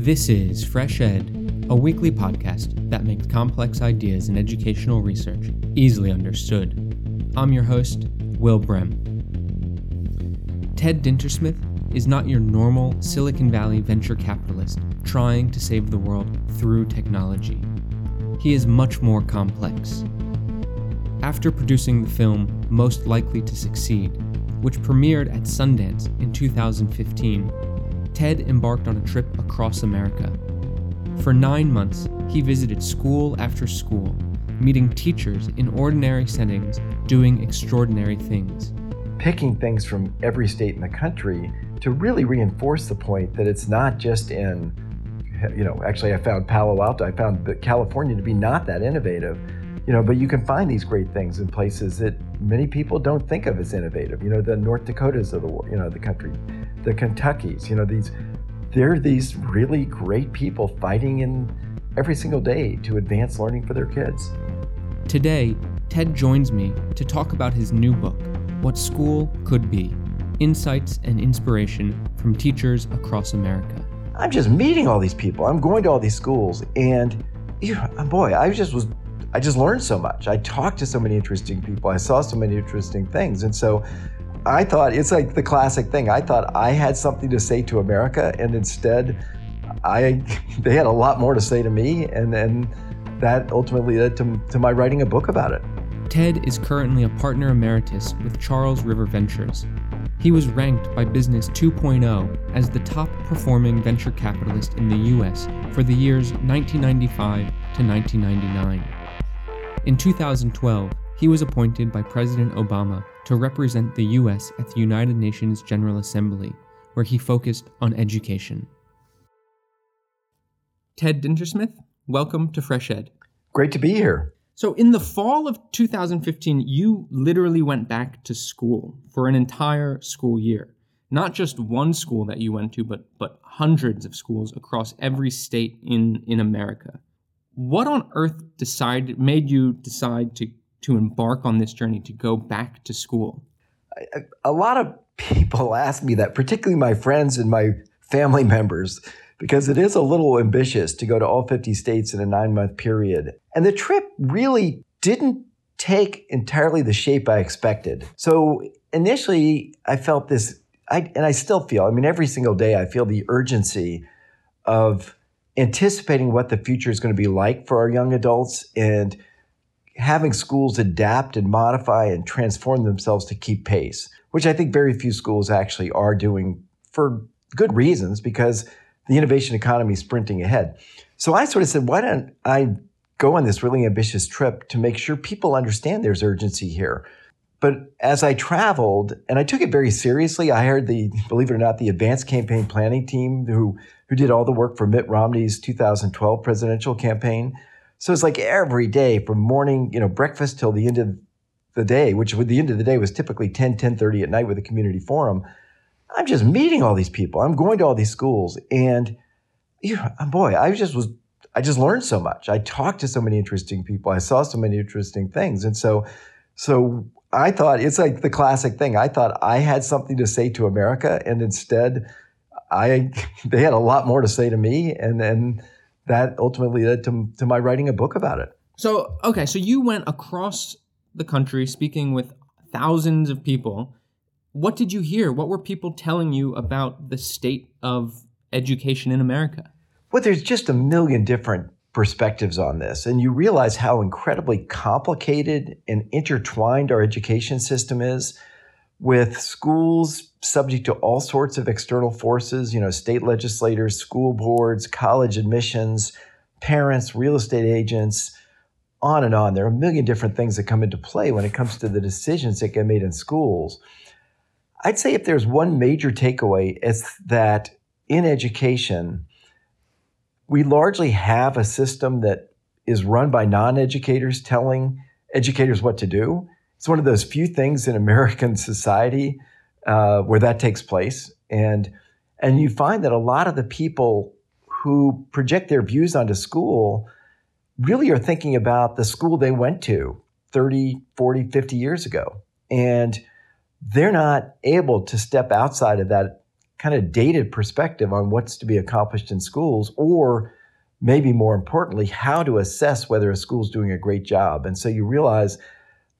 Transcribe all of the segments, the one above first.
This is Fresh Ed, a weekly podcast that makes complex ideas in educational research easily understood. I'm your host, Will Brehm. Ted Dintersmith is not your normal Silicon Valley venture capitalist trying to save the world through technology. He is much more complex. After producing the film Most Likely to Succeed, which premiered at Sundance in 2015, Ted embarked on a trip across America. For nine months, he visited school after school, meeting teachers in ordinary settings doing extraordinary things. Picking things from every state in the country to really reinforce the point that it's not just in, you know, actually, I found Palo Alto, I found California to be not that innovative, you know, but you can find these great things in places that many people don't think of as innovative. You know, the North Dakotas of the you know, the country, the Kentuckys, you know, these, they're these really great people fighting in every single day to advance learning for their kids. Today, Ted joins me to talk about his new book, What School Could Be Insights and Inspiration from Teachers Across America. I'm just meeting all these people. I'm going to all these schools, and you know, uh, boy, I just was I just learned so much. I talked to so many interesting people. I saw so many interesting things. And so I thought it's like the classic thing. I thought I had something to say to America, and instead, I they had a lot more to say to me, and then that ultimately led to, to my writing a book about it. Ted is currently a partner emeritus with Charles River Ventures. He was ranked by Business 2.0 as the top performing venture capitalist in the US for the years 1995 to 1999. In 2012, he was appointed by President Obama to represent the U.S. at the United Nations General Assembly, where he focused on education. Ted Dintersmith, welcome to Fresh Ed. Great to be here. So, in the fall of 2015, you literally went back to school for an entire school year. Not just one school that you went to, but, but hundreds of schools across every state in, in America what on earth decided made you decide to to embark on this journey to go back to school? A lot of people ask me that, particularly my friends and my family members, because it is a little ambitious to go to all 50 states in a nine month period. And the trip really didn't take entirely the shape I expected. So initially, I felt this, I, and I still feel, I mean, every single day, I feel the urgency of anticipating what the future is going to be like for our young adults and having schools adapt and modify and transform themselves to keep pace, which I think very few schools actually are doing for good reasons because the innovation economy is sprinting ahead. So I sort of said, why don't I go on this really ambitious trip to make sure people understand there's urgency here? But as I traveled, and I took it very seriously, I hired the, believe it or not, the advanced campaign planning team who, who did all the work for Mitt Romney's 2012 presidential campaign. So it's like every day from morning, you know, breakfast till the end of the day, which with the end of the day was typically 10, 10 30 at night with a community forum. I'm just meeting all these people. I'm going to all these schools. And you know, boy, I just was I just learned so much. I talked to so many interesting people. I saw so many interesting things. And so so I thought it's like the classic thing. I thought I had something to say to America, and instead, I they had a lot more to say to me, and then that ultimately led to, to my writing a book about it. So okay, so you went across the country speaking with thousands of people. What did you hear? What were people telling you about the state of education in America? Well, there's just a million different perspectives on this, and you realize how incredibly complicated and intertwined our education system is with schools subject to all sorts of external forces, you know, state legislators, school boards, college admissions, parents, real estate agents, on and on. There are a million different things that come into play when it comes to the decisions that get made in schools. I'd say if there's one major takeaway, it's that in education, we largely have a system that is run by non-educators telling educators what to do. It's one of those few things in American society uh, where that takes place, and and you find that a lot of the people who project their views onto school really are thinking about the school they went to 30, 40, 50 years ago. And they're not able to step outside of that kind of dated perspective on what's to be accomplished in schools, or maybe more importantly, how to assess whether a school's doing a great job. And so you realize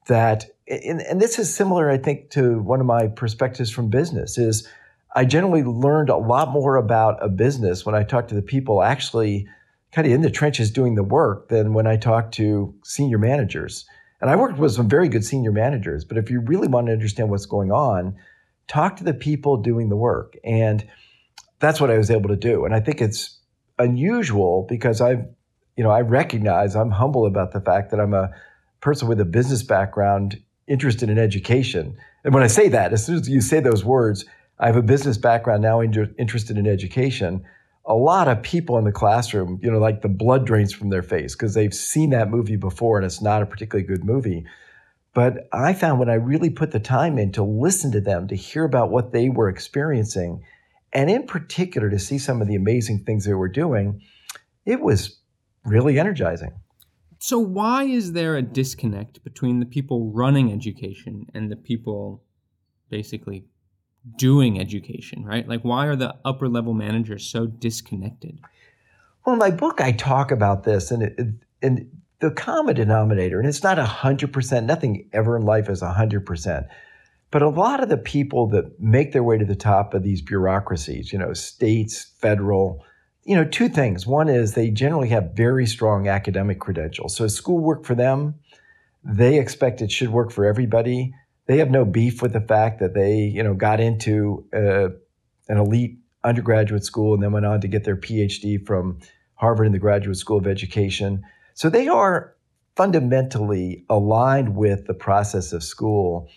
that, and, and this is similar, I think, to one of my perspectives from business, is I generally learned a lot more about a business when I talked to the people actually kind of in the trenches doing the work than when I talked to senior managers. And I worked with some very good senior managers, but if you really want to understand what's going on, talk to the people doing the work. And that's what I was able to do. And I think it's unusual because I've, you know, I recognize I'm humble about the fact that I'm a person with a business background interested in education. And when I say that, as soon as you say those words, I have a business background now interested in education. A lot of people in the classroom, you know, like the blood drains from their face because they've seen that movie before and it's not a particularly good movie. But I found when I really put the time in to listen to them, to hear about what they were experiencing, and in particular to see some of the amazing things they were doing, it was really energizing. So, why is there a disconnect between the people running education and the people basically doing education, right? Like, why are the upper level managers so disconnected? Well, in my book, I talk about this, and it, and the common denominator, and it's not 100%, nothing ever in life is 100%, but a lot of the people that make their way to the top of these bureaucracies, you know, states, federal, you know, two things. One is they generally have very strong academic credentials. So school work for them, they expect it should work for everybody. They have no beef with the fact that they, you know, got into uh, an elite undergraduate school and then went on to get their PhD from Harvard and the Graduate School of Education. So they are fundamentally aligned with the process of school.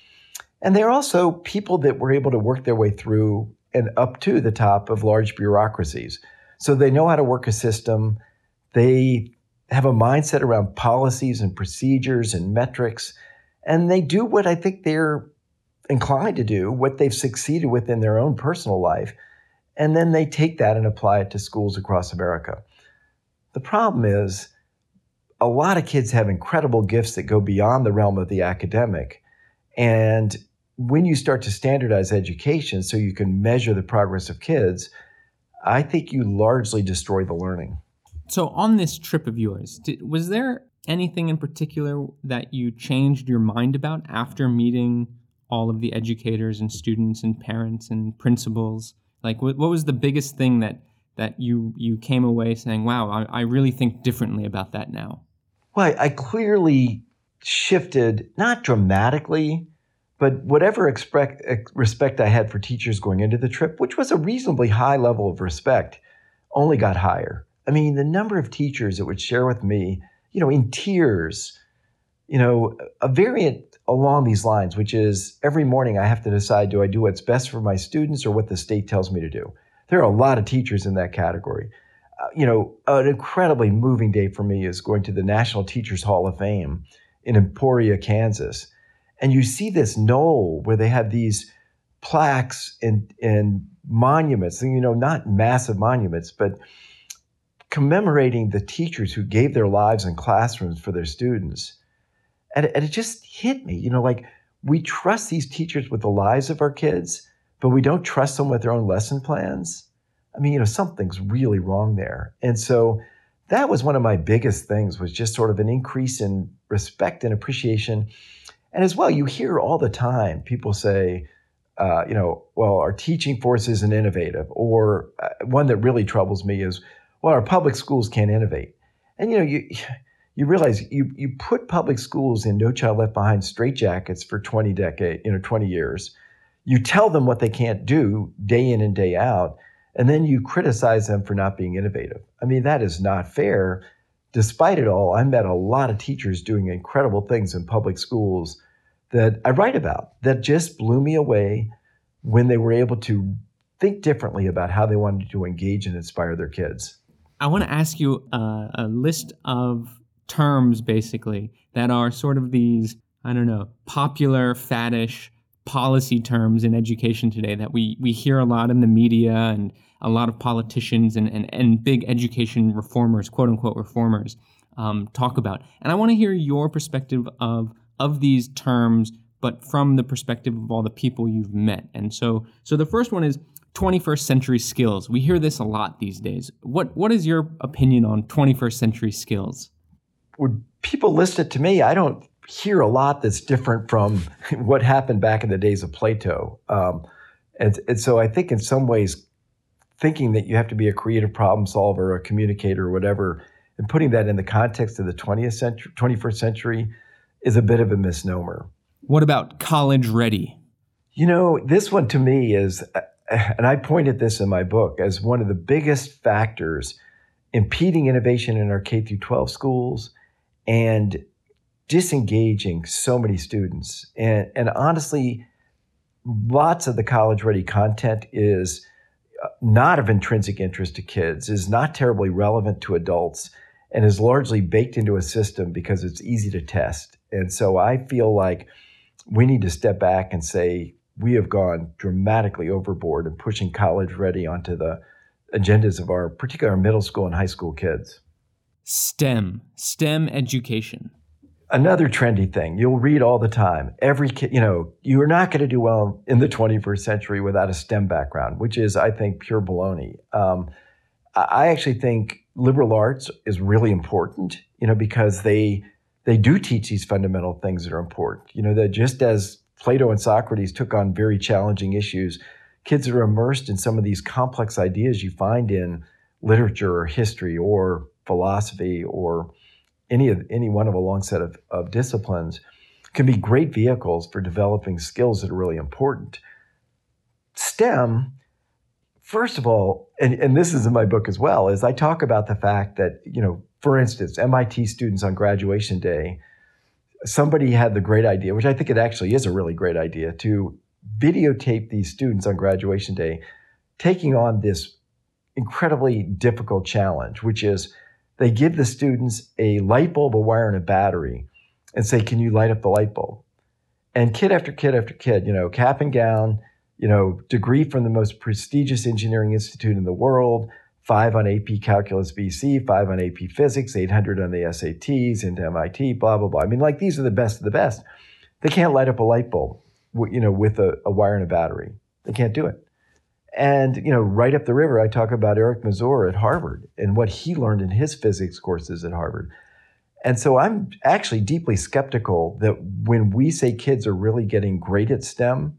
And they're also people that were able to work their way through and up to the top of large bureaucracies. So they know how to work a system. They have a mindset around policies and procedures and metrics. And they do what I think they're inclined to do, what they've succeeded with in their own personal life. And then they take that and apply it to schools across America. The problem is, a lot of kids have incredible gifts that go beyond the realm of the academic. And when you start to standardize education so you can measure the progress of kids, I think you largely destroy the learning. So, on this trip of yours, did, was there anything in particular that you changed your mind about after meeting all of the educators and students and parents and principals? Like, what, what was the biggest thing that that you you came away saying, "Wow, I, I really think differently about that now"? Well, I clearly shifted, not dramatically, but whatever expect, respect I had for teachers going into the trip, which was a reasonably high level of respect, only got higher. I mean, the number of teachers that would share with me, you know, in tears, you know, a variant along these lines, which is every morning I have to decide do I do what's best for my students or what the state tells me to do? There are a lot of teachers in that category. Uh, you know, an incredibly moving day for me is going to the National Teachers Hall of Fame in Emporia, Kansas. And you see this knoll where they have these plaques and, and monuments, and, you know, not massive monuments, but commemorating the teachers who gave their lives in classrooms for their students. And, and it just hit me, you know, like we trust these teachers with the lives of our kids, but we don't trust them with their own lesson plans. I mean, you know, something's really wrong there. And so that was one of my biggest things was just sort of an increase in respect and appreciation. And as well, you hear all the time people say, uh, you know, well, our teaching force isn't innovative. Or uh, one that really troubles me is, well, our public schools can't innovate. And you know, you you realize you you put public schools in No Child Left Behind straitjackets for 20 decade, you know, 20 years. You tell them what they can't do day in and day out and then you criticize them for not being innovative. I mean, that is not fair. Despite it all, I met a lot of teachers doing incredible things in public schools that I write about that just blew me away when they were able to think differently about how they wanted to engage and inspire their kids. I want to ask you uh, a list of terms basically that are sort of these, I don't know, popular, faddish policy terms in education today that we, we hear a lot in the media and a lot of politicians and, and, and big education reformers, quote unquote reformers, um, talk about. And I want to hear your perspective of, of these terms, but from the perspective of all the people you've met. And so, so the first one is 21st century skills. We hear this a lot these days. What what is your opinion on 21st century skills? When people list it to me, I don't hear a lot that's different from what happened back in the days of Plato. Um, and, and so I think in some ways, thinking that you have to be a creative problem solver, a communicator, or whatever, and putting that in the context of the 20th century, 21st century is a bit of a misnomer. What about college ready? You know, this one to me is, and I pointed this in my book as one of the biggest factors impeding innovation in our K through 12 schools and disengaging so many students. And, and honestly, lots of the college ready content is uh, not of intrinsic interest to kids, is not terribly relevant to adults, and is largely baked into a system because it's easy to test. And so I feel like we need to step back and say we have gone dramatically overboard in pushing college ready onto the agendas of our particular middle school and high school kids. STEM, STEM education another trendy thing. You'll read all the time. Every kid you know you're not going to do well in the 21st century without a stem background which is i think pure baloney. Um, i actually think liberal arts is really important you know because they they do teach these fundamental things that are important. You know that just as plato and socrates took on very challenging issues kids are immersed in some of these complex ideas you find in literature or history or philosophy or any of any one of a long set of, of disciplines can be great vehicles for developing skills that are really important. STEM, first of all, and, and this is in my book as well, is I talk about the fact that, you know, for instance, MIT students on graduation day, somebody had the great idea, which I think it actually is a really great idea, to videotape these students on graduation day taking on this incredibly difficult challenge, which is they give the students a light bulb, a wire, and a battery and say, Can you light up the light bulb? And kid after kid after kid, you know, cap and gown, you know, degree from the most prestigious engineering institute in the world, five on AP Calculus BC, five on AP Physics, 800 on the SATs, into MIT, blah, blah, blah. I mean, like these are the best of the best. They can't light up a light bulb, you know, with a, a wire and a battery. They can't do it. And you know, right up the river, I talk about Eric Mazur at Harvard and what he learned in his physics courses at Harvard. And so I'm actually deeply skeptical that when we say kids are really getting great at STEM,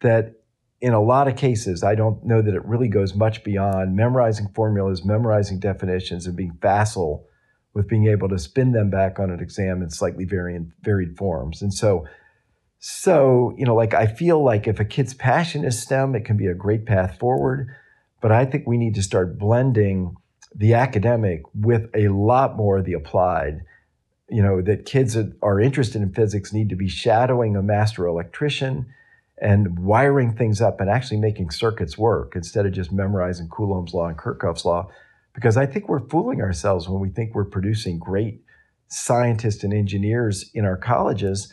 that in a lot of cases, I don't know that it really goes much beyond memorizing formulas, memorizing definitions, and being facile with being able to spin them back on an exam in slightly varied, varied forms. And so so, you know, like I feel like if a kid's passion is STEM, it can be a great path forward. But I think we need to start blending the academic with a lot more of the applied. You know, that kids that are interested in physics need to be shadowing a master electrician and wiring things up and actually making circuits work instead of just memorizing Coulomb's law and Kirchhoff's law. Because I think we're fooling ourselves when we think we're producing great scientists and engineers in our colleges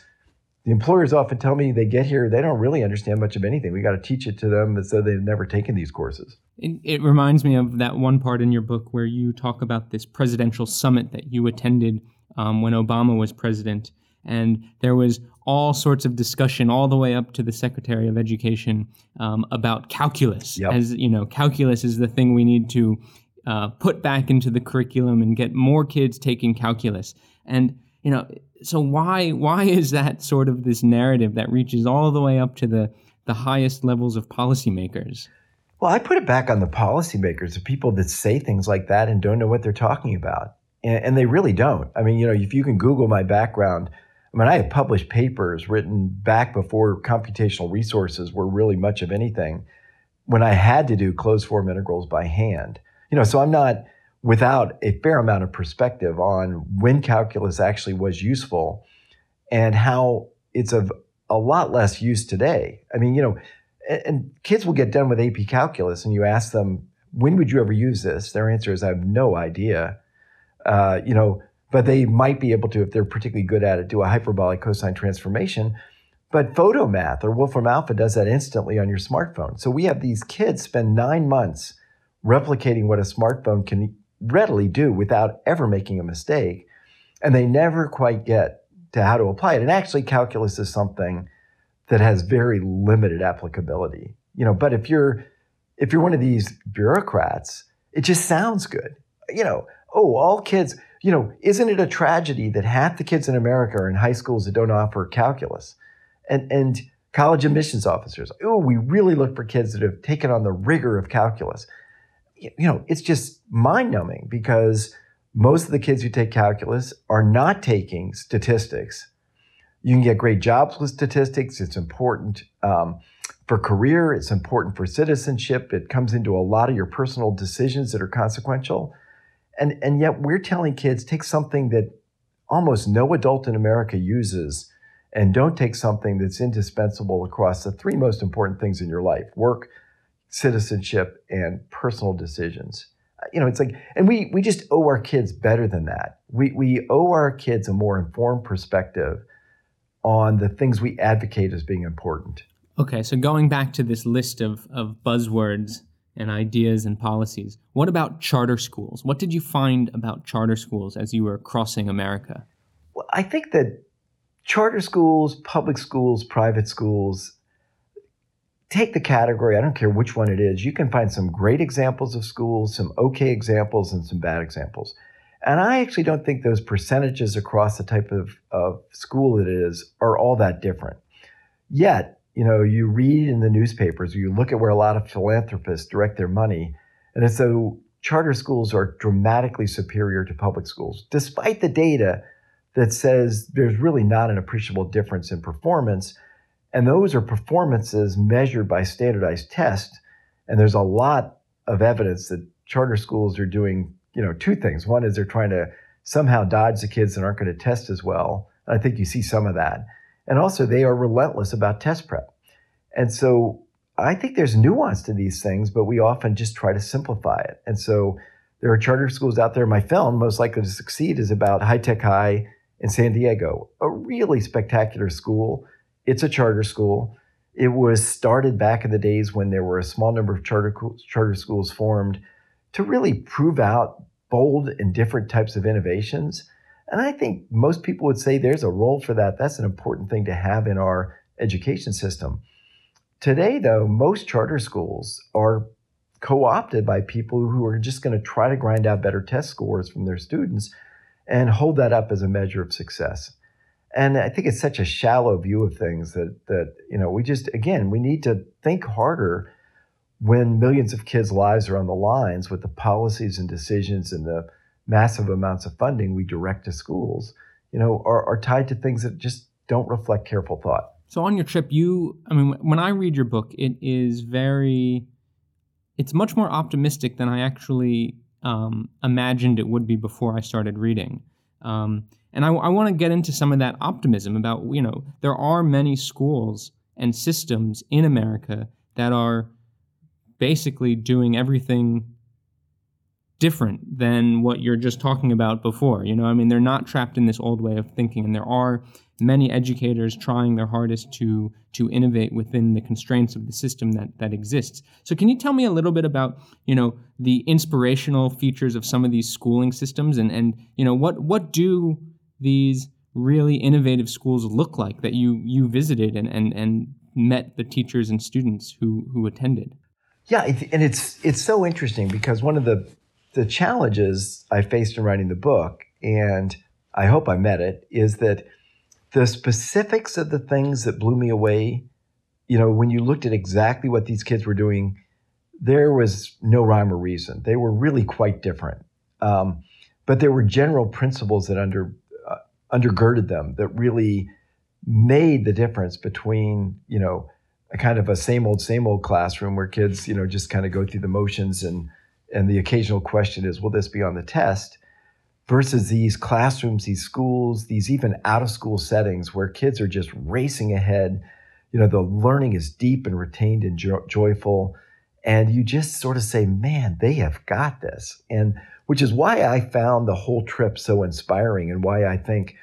the employers often tell me they get here, they don't really understand much of anything. We got to teach it to them as though they've never taken these courses. It, it, reminds me of that one part in your book where you talk about this presidential summit that you attended um, when Obama was president. And there was all sorts of discussion all the way up to the Secretary of Education um, about calculus. Yep. As you know, calculus is the thing we need to uh, put back into the curriculum and get more kids taking calculus. And you know, so why why is that sort of this narrative that reaches all the way up to the the highest levels of policymakers? Well, I put it back on the policymakers, the people that say things like that and don't know what they're talking about. And, and, they really don't. I mean, you know, if you can Google my background, I mean, I have published papers written back before computational resources were really much of anything when I had to do closed form integrals by hand. You know, so I'm not without a fair amount of perspective on when calculus actually was useful and how it's of a lot less use today. I mean, you know, and kids will get done with AP calculus and you ask them, when would you ever use this? Their answer is, I have no idea. Uh, you know, but they might be able to, if they're particularly good at it, do a hyperbolic cosine transformation. But Photomath or Wolfram Alpha does that instantly on your smartphone. So we have these kids spend nine months replicating what a smartphone can readily do without ever making a mistake. And they never quite get to how to apply it. And actually, calculus is something that has very limited applicability. You know, but if you're if you're one of these bureaucrats, it just sounds good. You know, oh, all kids, you know, isn't it a tragedy that half the kids in America are in high schools that don't offer calculus? And, and college admissions officers, oh, we really look for kids that have taken on the rigor of calculus. You know, it's just mind numbing because most of the kids who take calculus are not taking statistics. You can get great jobs with statistics. It's important um, for career. It's important for citizenship. It comes into a lot of your personal decisions that are consequential. And, and yet we're telling kids take something that almost no adult in America uses and don't take something that's indispensable across the three most important things in your life work, citizenship, and personal decisions. Uh, you know, it's like, and we, we just owe our kids better than that. We, we owe our kids a more informed perspective on the things we advocate as being important. Okay, so going back to this list of, of buzzwords and ideas and policies, what about charter schools? What did you find about charter schools as you were crossing America? Well, I think that charter schools, public schools, private schools, take the category, I don't care which one it is, you can find some great examples of schools, some okay examples, and some bad examples. And I actually don't think those percentages across the type of, of school it is are all that different. Yet, you know, you read in the newspapers, you look at where a lot of philanthropists direct their money, and it's so charter schools are dramatically superior to public schools, despite the data that says there's really not an appreciable difference in performance. And those are performances measured by standardized tests. And there's a lot of evidence that charter schools are doing, you know, two things. One is they're trying to somehow dodge the kids that aren't going to test as well. And I think you see some of that. And also, they are relentless about test prep. And so I think there's nuance to these things, but we often just try to simplify it. And so there are charter schools out there. My film, Most Likely to Succeed, is about High Tech High in San Diego, a really spectacular school. It's a charter school. It was started back in the days when there were a small number of charter, charter schools formed to really prove out bold and different types of innovations. And I think most people would say there's a role for that. That's an important thing to have in our education system. Today, though, most charter schools are co opted by people who are just going to try to grind out better test scores from their students and hold that up as a measure of success. And I think it's such a shallow view of things that that you know we just again we need to think harder when millions of kids' lives are on the lines with the policies and decisions and the massive amounts of funding we direct to schools, you know, are, are tied to things that just don't reflect careful thought. So on your trip, you, I mean, when I read your book, it is very, it's much more optimistic than I actually um, imagined it would be before I started reading. Um, and I, I want to get into some of that optimism about, you know, there are many schools and systems in America that are basically doing everything different than what you're just talking about before. You know, I mean, they're not trapped in this old way of thinking, and there are many educators trying their hardest to to innovate within the constraints of the system that that exists. So can you tell me a little bit about, you know, the inspirational features of some of these schooling systems and and you know, what what do these really innovative schools look like that you you visited and and and met the teachers and students who who attended? Yeah, and it's it's so interesting because one of the the challenges I faced in writing the book, and I hope I met it, is that the specifics of the things that blew me away, you know, when you looked at exactly what these kids were doing, there was no rhyme or reason. They were really quite different. Um, but there were general principles that under undergirded them that really made the difference between, you know, a kind of a same old, same old classroom where kids, you know, just kind of go through the motions and and the occasional question is, will this be on the test? Versus these classrooms, these schools, these even out of school settings where kids are just racing ahead. You know, the learning is deep and retained and jo- joyful. And you just sort of say, man, they have got this. And which is why I found the whole trip so inspiring and why I think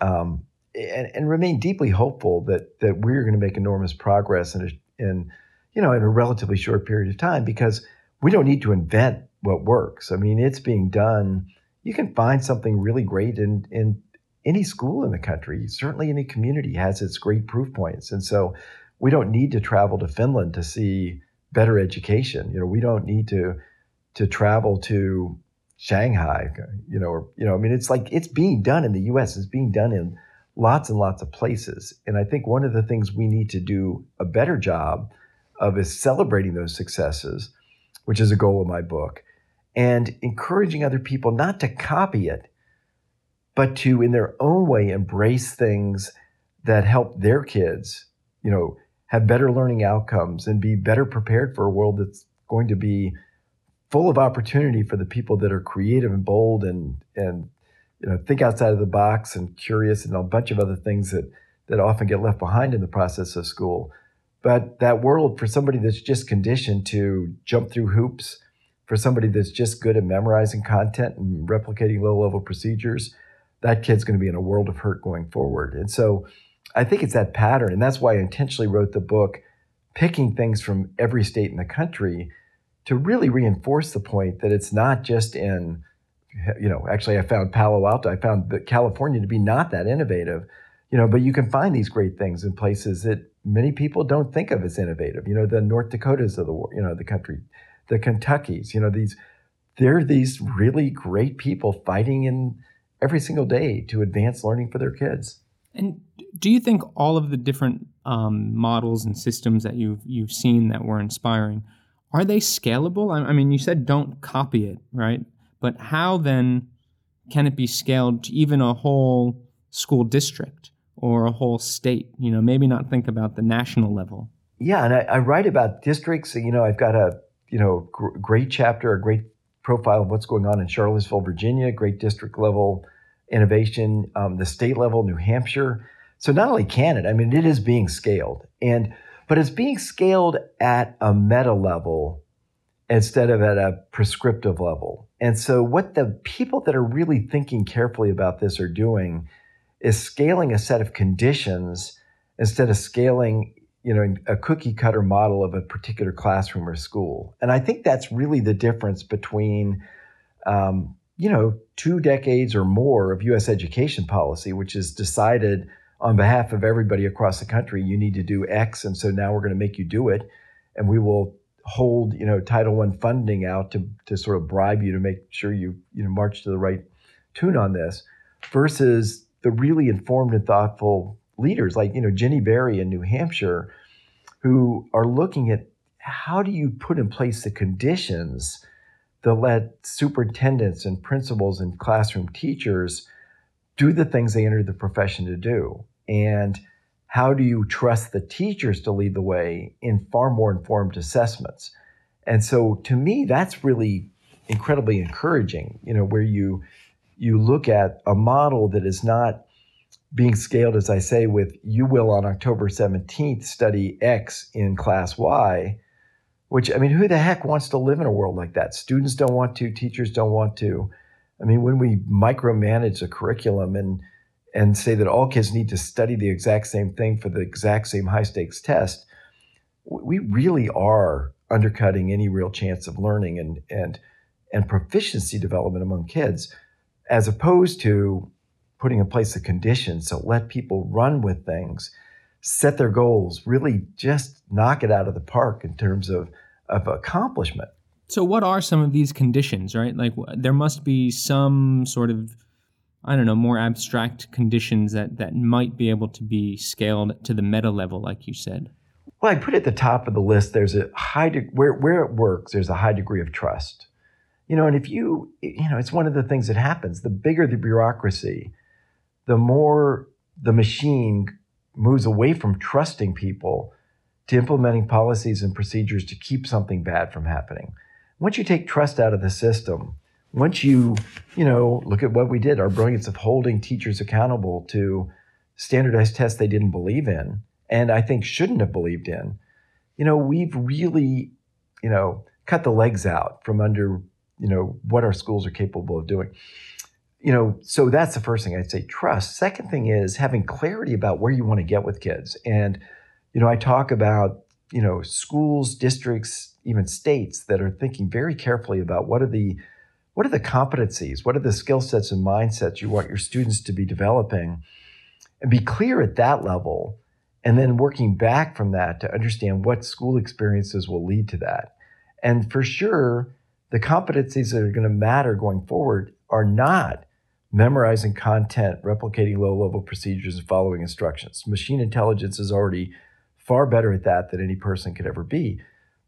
um, and, and, remain deeply hopeful that that we're going to make enormous progress in, a, in you know in a relatively short period of time because we don't need to invent what works. I mean, it's being done. You can find something really great in in any school in the country. Certainly, any community has its great proof points, and so we don't need to travel to Finland to see better education. You know, we don't need to to travel to Shanghai, you know, or you know, I mean, it's like it's being done in the U.S. It's being done in lots and lots of places, and I think one of the things we need to do a better job of is celebrating those successes, which is a goal of my book, and encouraging other people not to copy it, but to, in their own way, embrace things that help their kids, you know, have better learning outcomes and be better prepared for a world that's going to be full of opportunity for the people that are creative and bold and and you know think outside of the box and curious and a bunch of other things that that often get left behind in the process of school. But that world for somebody that's just conditioned to jump through hoops, for somebody that's just good at memorizing content and replicating low level procedures, that kid's going to be in a world of hurt going forward. And so I think it's that pattern. And that's why I intentionally wrote the book, picking things from every state in the country to really reinforce the point that it's not just in, you know, actually I found Palo Alto, I found California to be not that innovative, you know, but you can find these great things in places that many people don't think of as innovative. You know, the North Dakotas of the you know the country, the Kentuckys. You know, these they're these really great people fighting in every single day to advance learning for their kids. And do you think all of the different um, models and systems that you've you've seen that were inspiring are they scalable? I, I mean, you said don't copy it, right? But how then can it be scaled to even a whole school district or a whole state? You know, maybe not think about the national level. Yeah, and I, I write about districts. You know, I've got a you know gr- great chapter, a great profile of what's going on in Charlottesville, Virginia, great district level innovation, um, the state level, New Hampshire. So not only can it, I mean, it is being scaled, and but it's being scaled at a meta level instead of at a prescriptive level. And so what the people that are really thinking carefully about this are doing is scaling a set of conditions instead of scaling you know a cookie cutter model of a particular classroom or school and i think that's really the difference between um, you know two decades or more of us education policy which is decided on behalf of everybody across the country, you need to do X, and so now we're going to make you do it, and we will hold you know Title I funding out to to sort of bribe you to make sure you you know march to the right tune on this, versus the really informed and thoughtful leaders like you know Ginny Barry in New Hampshire, who are looking at how do you put in place the conditions that let superintendents and principals and classroom teachers do the things they entered the profession to do? And how do you trust the teachers to lead the way in far more informed assessments? And so to me, that's really incredibly encouraging, you know, where you you look at a model that is not being scaled, as I say, with you will on October 17th study X in class Y, which I mean, who the heck wants to live in a world like that? Students don't want to, teachers don't want to. I mean, when we micromanage a curriculum and and say that all kids need to study the exact same thing for the exact same high stakes test, we really are undercutting any real chance of learning and and and proficiency development among kids, as opposed to putting in place the conditions to let people run with things, set their goals, really just knock it out of the park in terms of of accomplishment. So, what are some of these conditions, right? Like, there must be some sort of, I don't know, more abstract conditions that, that might be able to be scaled to the meta level, like you said. Well, I put at the top of the list, there's a high, de- where, where it works, there's a high degree of trust. You know, and if you, you know, it's one of the things that happens. The bigger the bureaucracy, the more the machine moves away from trusting people to implementing policies and procedures to keep something bad from happening once you take trust out of the system, once you, you know, look at what we did, our brilliance of holding teachers accountable to standardized tests they didn't believe in, and I think shouldn't have believed in, you know, we've really, you know, cut the legs out from under, you know, what our schools are capable of doing. You know, so that's the first thing I'd say trust. Second thing is having clarity about where you want to get with kids. And, you know, I talk about, you know, schools, districts, even states that are thinking very carefully about what are the what are the competencies, what are the skill sets and mindsets you want your students to be developing, and be clear at that level, and then working back from that to understand what school experiences will lead to that. And for sure, the competencies that are going to matter going forward are not memorizing content, replicating low level procedures, and following instructions. Machine intelligence is already far better at that than any person could ever be.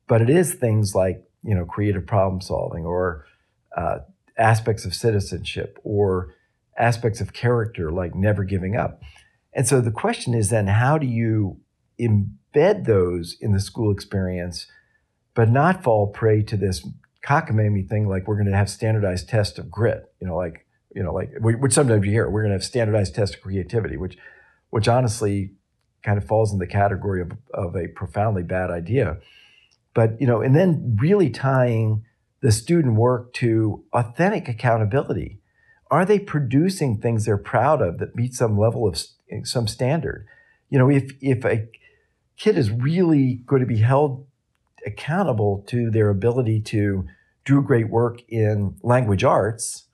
But it is things like you know creative problem solving or uh, aspects of citizenship or aspects of character like never giving up. And so the question is then how do you embed those in the school experience, but not fall prey to this cockamamie thing like we're going to have standardized tests of grit, you know, like you know, like which sometimes you hear we're going to have standardized tests of creativity, which which honestly kind of falls in the category of, of a profoundly bad idea. But you know, and then really tying the student work to authentic accountability. Are they producing things they're proud of that meet some level of some standard? You know, if if a kid is really going to be held accountable to their ability to do great work in language arts,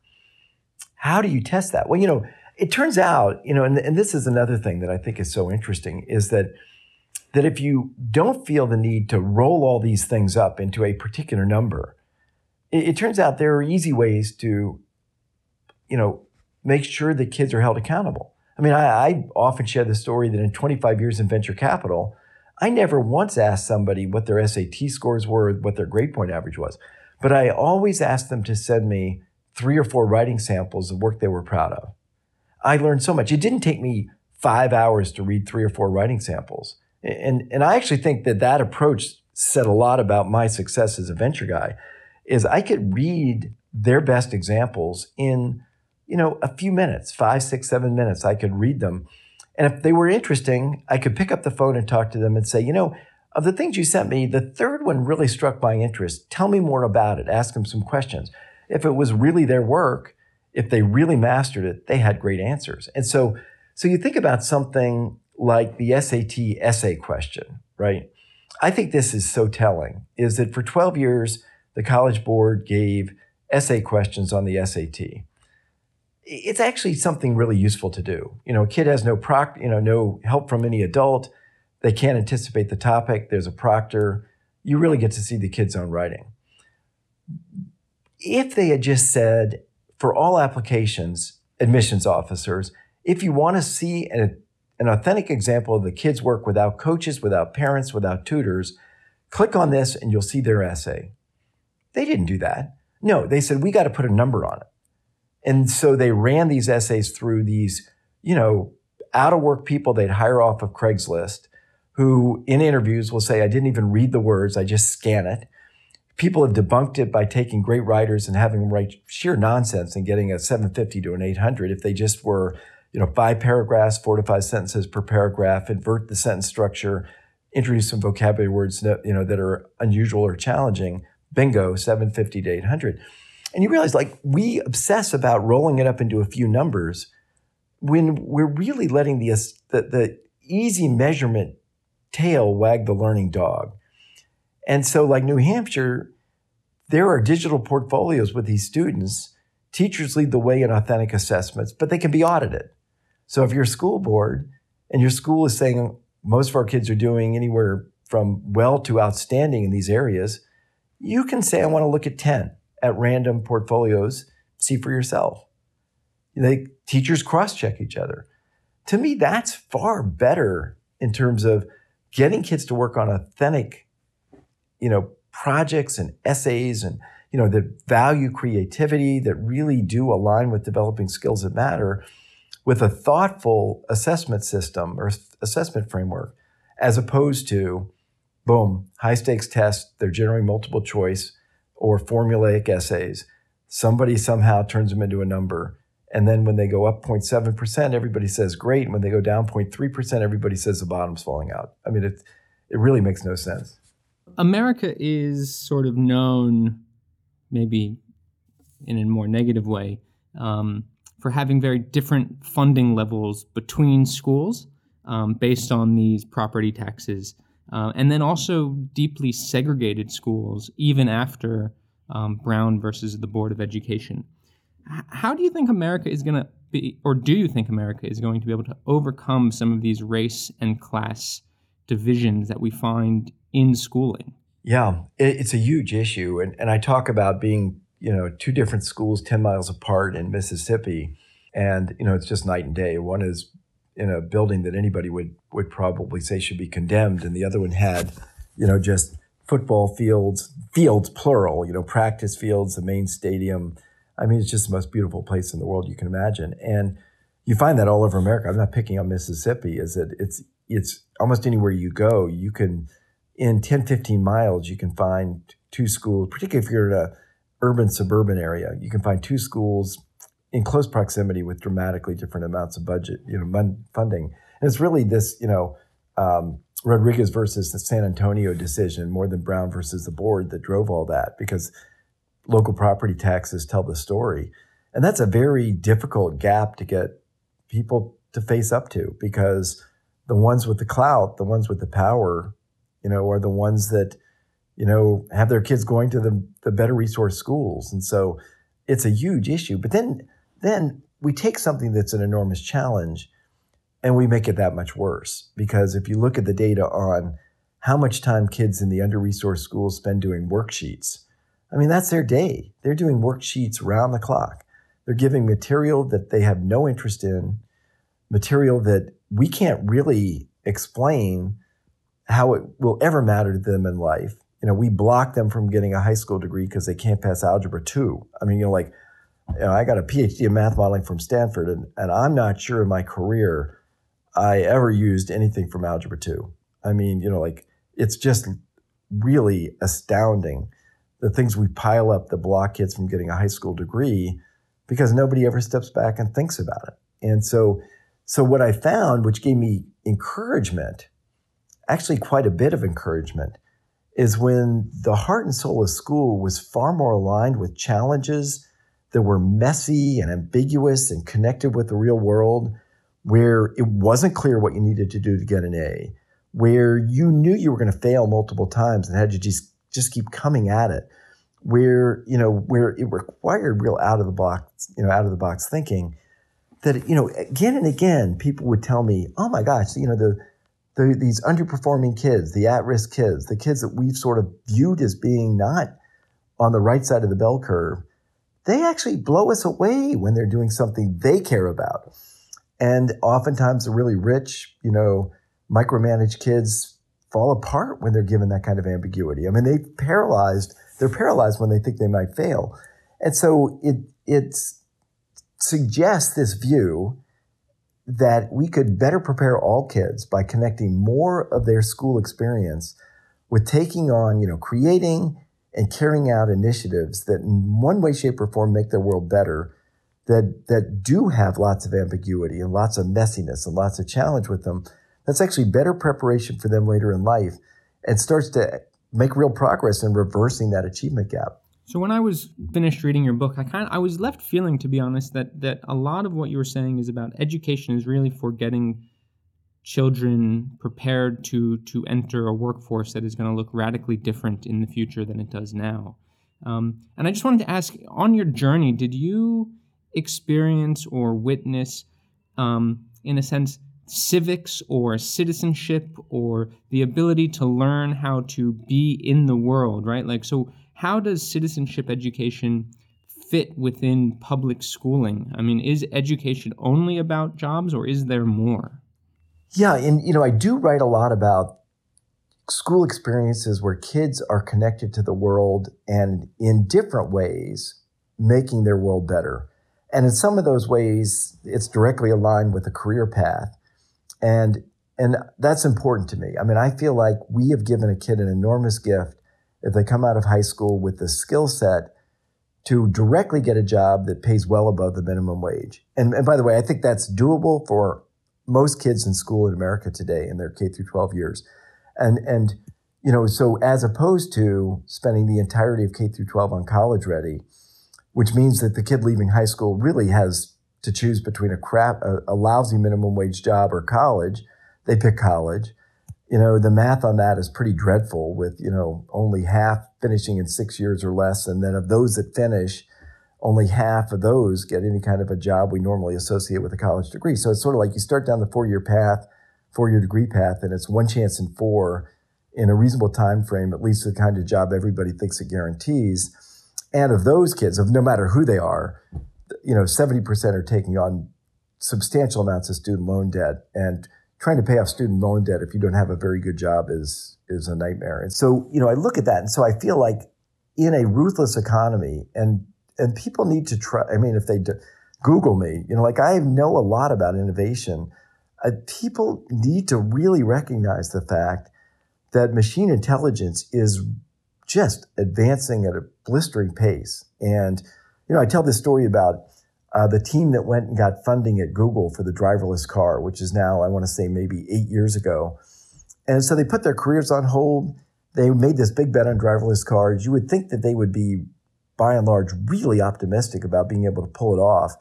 how do you test that? Well, you know, it turns out, you know, and, and this is another thing that I think is so interesting is that that if you don't feel the need to roll all these things up into a particular number, it, it turns out there are easy ways to, you know, make sure that kids are held accountable. I mean, I, I often share the story that in 25 years in venture capital, I never once asked somebody what their SAT scores were, what their grade point average was, but I always asked them to send me three or four writing samples of work they were proud of. I learned so much. It didn't take me five hours to read three or four writing samples. And, and I actually think that that approach said a lot about my success as a venture guy is I could read their best examples in, you know, a few minutes, five, six, seven minutes. I could read them. And if they were interesting, I could pick up the phone and talk to them and say, you know, of the things you sent me, the third one really struck my interest. Tell me more about it. Ask them some questions. If it was really their work, if they really mastered it, they had great answers. And so, so you think about something like the SAT essay question, right? I think this is so telling is that for 12 years, the College Board gave essay questions on the SAT. It's actually something really useful to do. You know, a kid has no proc, you know, no help from any adult. They can't anticipate the topic. There's a proctor. You really get to see the kid's own writing. If they had just said, for all applications, admissions officers, if you want to see an, an authentic example of the kids' work without coaches, without parents, without tutors, click on this and you'll see their essay. They didn't do that. No, they said, we got to put a number on it. And so they ran these essays through these, you know, out of work people they'd hire off of Craigslist who in interviews will say, I didn't even read the words, I just scan it. People have debunked it by taking great writers and having them write sheer nonsense and getting a 750 to an 800 if they just were, you know, five paragraphs, four to five sentences per paragraph, invert the sentence structure, introduce some vocabulary words that, you know, that are unusual or challenging bingo, 750 to 800. And you realize like we obsess about rolling it up into a few numbers when we're really letting the, the, the easy measurement tail wag the learning dog. And so, like New Hampshire, there are digital portfolios with these students. Teachers lead the way in authentic assessments, but they can be audited. So, if you're school board and your school is saying most of our kids are doing anywhere from well to outstanding in these areas, you can say, I want to look at 10 at random portfolios, see for yourself. They, teachers cross check each other. To me, that's far better in terms of getting kids to work on authentic, you know, projects and essays and, you know, that value creativity, that really do align with developing skills that matter with a thoughtful assessment system or assessment framework, as opposed to boom, high stakes tests, they're generating multiple choice or formulaic essays. Somebody somehow turns them into a number. And then when they go up 0.7%, everybody says great. And when they go down 0.3%, everybody says the bottom's falling out. I mean, it, it really makes no sense. America is sort of known, maybe in a more negative way, um, for having very different funding levels between schools um, based on these property taxes uh, and then also deeply segregated schools, even after um, Brown versus the Board of Education. H- how do you think America is going to be, or do you think America is going to be able to overcome some of these race and class divisions that we find in schooling? Yeah, it's a huge issue. And, and I talk about being, you know, two different schools 10 miles apart in Mississippi. And, you know, it's just night and day. One is in a building that anybody would, would probably say should be condemned. And the other one had, you know, just football fields, fields plural, you know, practice fields, the main stadium. I mean, it's just the most beautiful place in the world you can imagine. And you find that all over America. I'm not picking on Mississippi, is that it's it's almost anywhere you go, you can in 10, 15 miles, you can find two schools, particularly if you're in a urban suburban area, you can find two schools in close proximity with dramatically different amounts of budget, you know, funding. And it's really this, you know, um, Rodriguez versus the San Antonio decision more than Brown versus the board that drove all that because local property taxes tell the story. And that's a very difficult gap to get people to face up to because the ones with the clout, the ones with the power, you know, are the ones that, you know, have their kids going to the, the better resource schools. And so it's a huge issue. But then then we take something that's an enormous challenge and we make it that much worse. Because if you look at the data on how much time kids in the under resourced schools spend doing worksheets, I mean, that's their day. They're doing worksheets round the clock. They're giving material that they have no interest in, material that we can't really explain how it will ever matter to them in life. You know, we block them from getting a high school degree because they can't pass algebra two. I mean, you know, like, you know, I got a PhD in math modeling from Stanford, and, and I'm not sure in my career I ever used anything from algebra two. I mean, you know, like it's just really astounding the things we pile up that block kids from getting a high school degree because nobody ever steps back and thinks about it. And so, so what I found, which gave me encouragement, actually quite a bit of encouragement, is when the heart and soul of school was far more aligned with challenges that were messy and ambiguous and connected with the real world, where it wasn't clear what you needed to do to get an A, where you knew you were going to fail multiple times and had to just just keep coming at it, where you know where it required real out of the box you know out of the box thinking. That you know again and again people would tell me, oh my gosh, you know the the, these underperforming kids, the at-risk kids, the kids that we've sort of viewed as being not on the right side of the bell curve, they actually blow us away when they're doing something they care about. And oftentimes the really rich, you know, micromanaged kids fall apart when they're given that kind of ambiguity. I mean, they paralyzed, they're paralyzed when they think they might fail. And so it it suggests this view that we could better prepare all kids by connecting more of their school experience with taking on, you know, creating and carrying out initiatives that in one way, shape, or form make their world better, that that do have lots of ambiguity and lots of messiness and lots of challenge with them. That's actually better preparation for them later in life and starts to make real progress in reversing that achievement gap. So when I was finished reading your book, I kind of I was left feeling, to be honest, that that a lot of what you were saying is about education is really for getting children prepared to to enter a workforce that is going to look radically different in the future than it does now. Um, and I just wanted to ask, on your journey, did you experience or witness, um, in a sense, civics or citizenship or the ability to learn how to be in the world, right? Like so how does citizenship education fit within public schooling? I mean, is education only about jobs or is there more? Yeah, and you know, I do write a lot about school experiences where kids are connected to the world and in different ways making their world better. And in some of those ways, it's directly aligned with a career path. And and that's important to me. I mean, I feel like we have given a kid an enormous gift if they come out of high school with the skill set to directly get a job that pays well above the minimum wage. And, and by the way, I think that's doable for most kids in school in America today in their K through 12 years. And, and, you know, so as opposed to spending the entirety of K through 12 on college ready, which means that the kid leaving high school really has to choose between a crap, a, a lousy minimum wage job or college. They pick college you know, the math on that is pretty dreadful with, you know, only half finishing in six years or less. And then of those that finish, only half of those get any kind of a job we normally associate with a college degree. So it's sort of like you start down the four year path, four year degree path, and it's one chance in four in a reasonable time frame, at least the kind of job everybody thinks it guarantees. And of those kids, of no matter who they are, you know, 70% are taking on substantial amounts of student loan debt. And trying to pay off student loan debt if you don't have a very good job is is a nightmare. And so, you know, I look at that and so I feel like in a ruthless economy and and people need to try I mean if they do, Google me, you know, like I know a lot about innovation. Uh, people need to really recognize the fact that machine intelligence is just advancing at a blistering pace. And, you know, I tell this story about uh, the team that went and got funding at Google for the driverless car, which is now, I want to say, maybe eight years ago. And so they put their careers on hold. They made this big bet on driverless cars. You would think that they would be, by and large, really optimistic about being able to pull it off.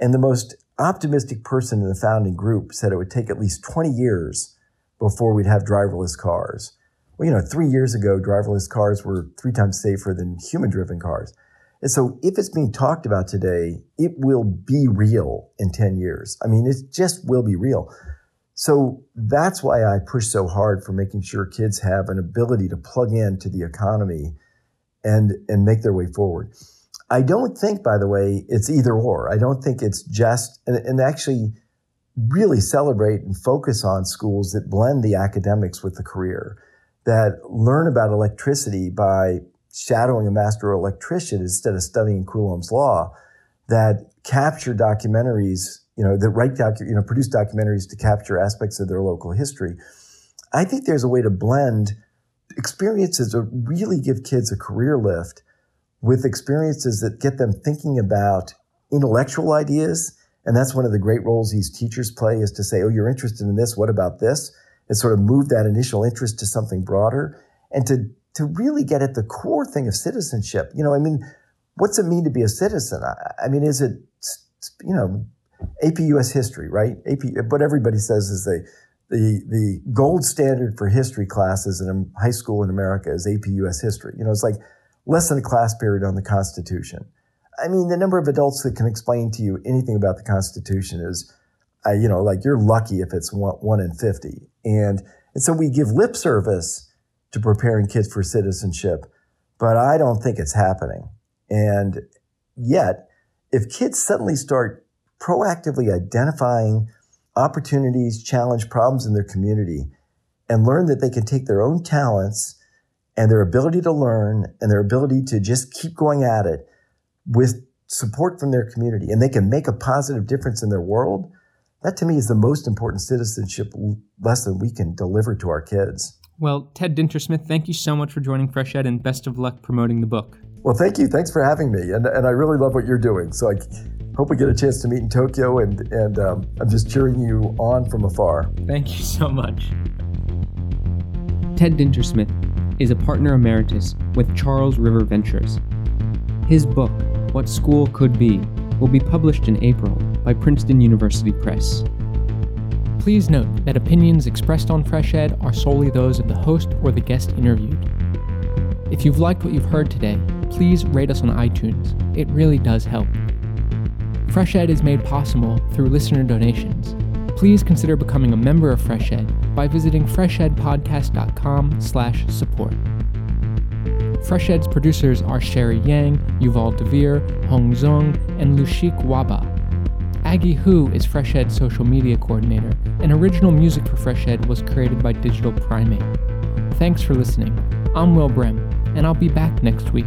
And the most optimistic person in the founding group said it would take at least 20 years before we'd have driverless cars. Well, you know, three years ago, driverless cars were three times safer than human driven cars. And so if it's being talked about today, it will be real in 10 years. I mean, it just will be real. So that's why I push so hard for making sure kids have an ability to plug into the economy and, and make their way forward. I don't think, by the way, it's either or. I don't think it's just, and, and actually really celebrate and focus on schools that blend the academics with the career, that learn about electricity by shadowing a master electrician instead of studying Coulomb's law that capture documentaries, you know, that write docu- you know, produce documentaries to capture aspects of their local history. I think there's a way to blend experiences that really give kids a career lift with experiences that get them thinking about intellectual ideas. And that's one of the great roles these teachers play is to say, oh, you're interested in this. What about this? And sort of move that initial interest to something broader and to to really get at the core thing of citizenship. You know, I mean, what's it mean to be a citizen? I, I mean, is it, you know, AP US history, right? AP, what everybody says is the, the, the gold standard for history classes in high school in America is AP US history. You know, it's like less than a class period on the Constitution. I mean, the number of adults that can explain to you anything about the Constitution is, uh, you know, like you're lucky if it's one, one in 50. And, and so we give lip service to preparing kids for citizenship, but I don't think it's happening. And yet, if kids suddenly start proactively identifying opportunities, challenge problems in their community, and learn that they can take their own talents and their ability to learn and their ability to just keep going at it with support from their community, and they can make a positive difference in their world, that to me is the most important citizenship lesson we can deliver to our kids. Well, Ted Dintersmith, thank you so much for joining Fresh Ed and best of luck promoting the book. Well, thank you. Thanks for having me. And, and I really love what you're doing. So I hope we get a chance to meet in Tokyo, and, and um, I'm just cheering you on from afar. Thank you so much. Ted Dintersmith is a partner emeritus with Charles River Ventures. His book, What School Could Be, will be published in April by Princeton University Press. Please note that opinions expressed on Fresh Ed are solely those of the host or the guest interviewed. If you've liked what you've heard today, please rate us on iTunes. It really does help. Fresh Ed is made possible through listener donations. Please consider becoming a member of Fresh Ed by visiting freshedpodcast.com/support. Fresh Ed's producers are Sherry Yang, Yuval Devere, Hong Zong, and Lushik Waba. Aggie Hu is Fresh Ed's social media coordinator, and original music for Fresh Ed was created by Digital Primate. Thanks for listening. I'm Will Brehm, and I'll be back next week.